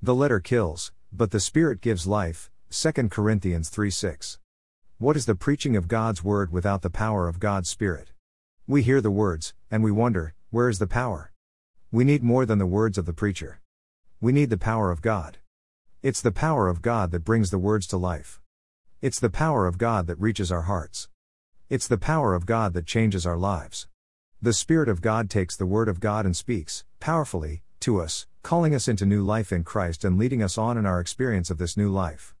The letter kills, but the Spirit gives life. 2 Corinthians 3 6. What is the preaching of God's Word without the power of God's Spirit? We hear the words, and we wonder, where is the power? We need more than the words of the preacher. We need the power of God. It's the power of God that brings the words to life. It's the power of God that reaches our hearts. It's the power of God that changes our lives. The Spirit of God takes the Word of God and speaks, powerfully, to us, calling us into new life in Christ and leading us on in our experience of this new life.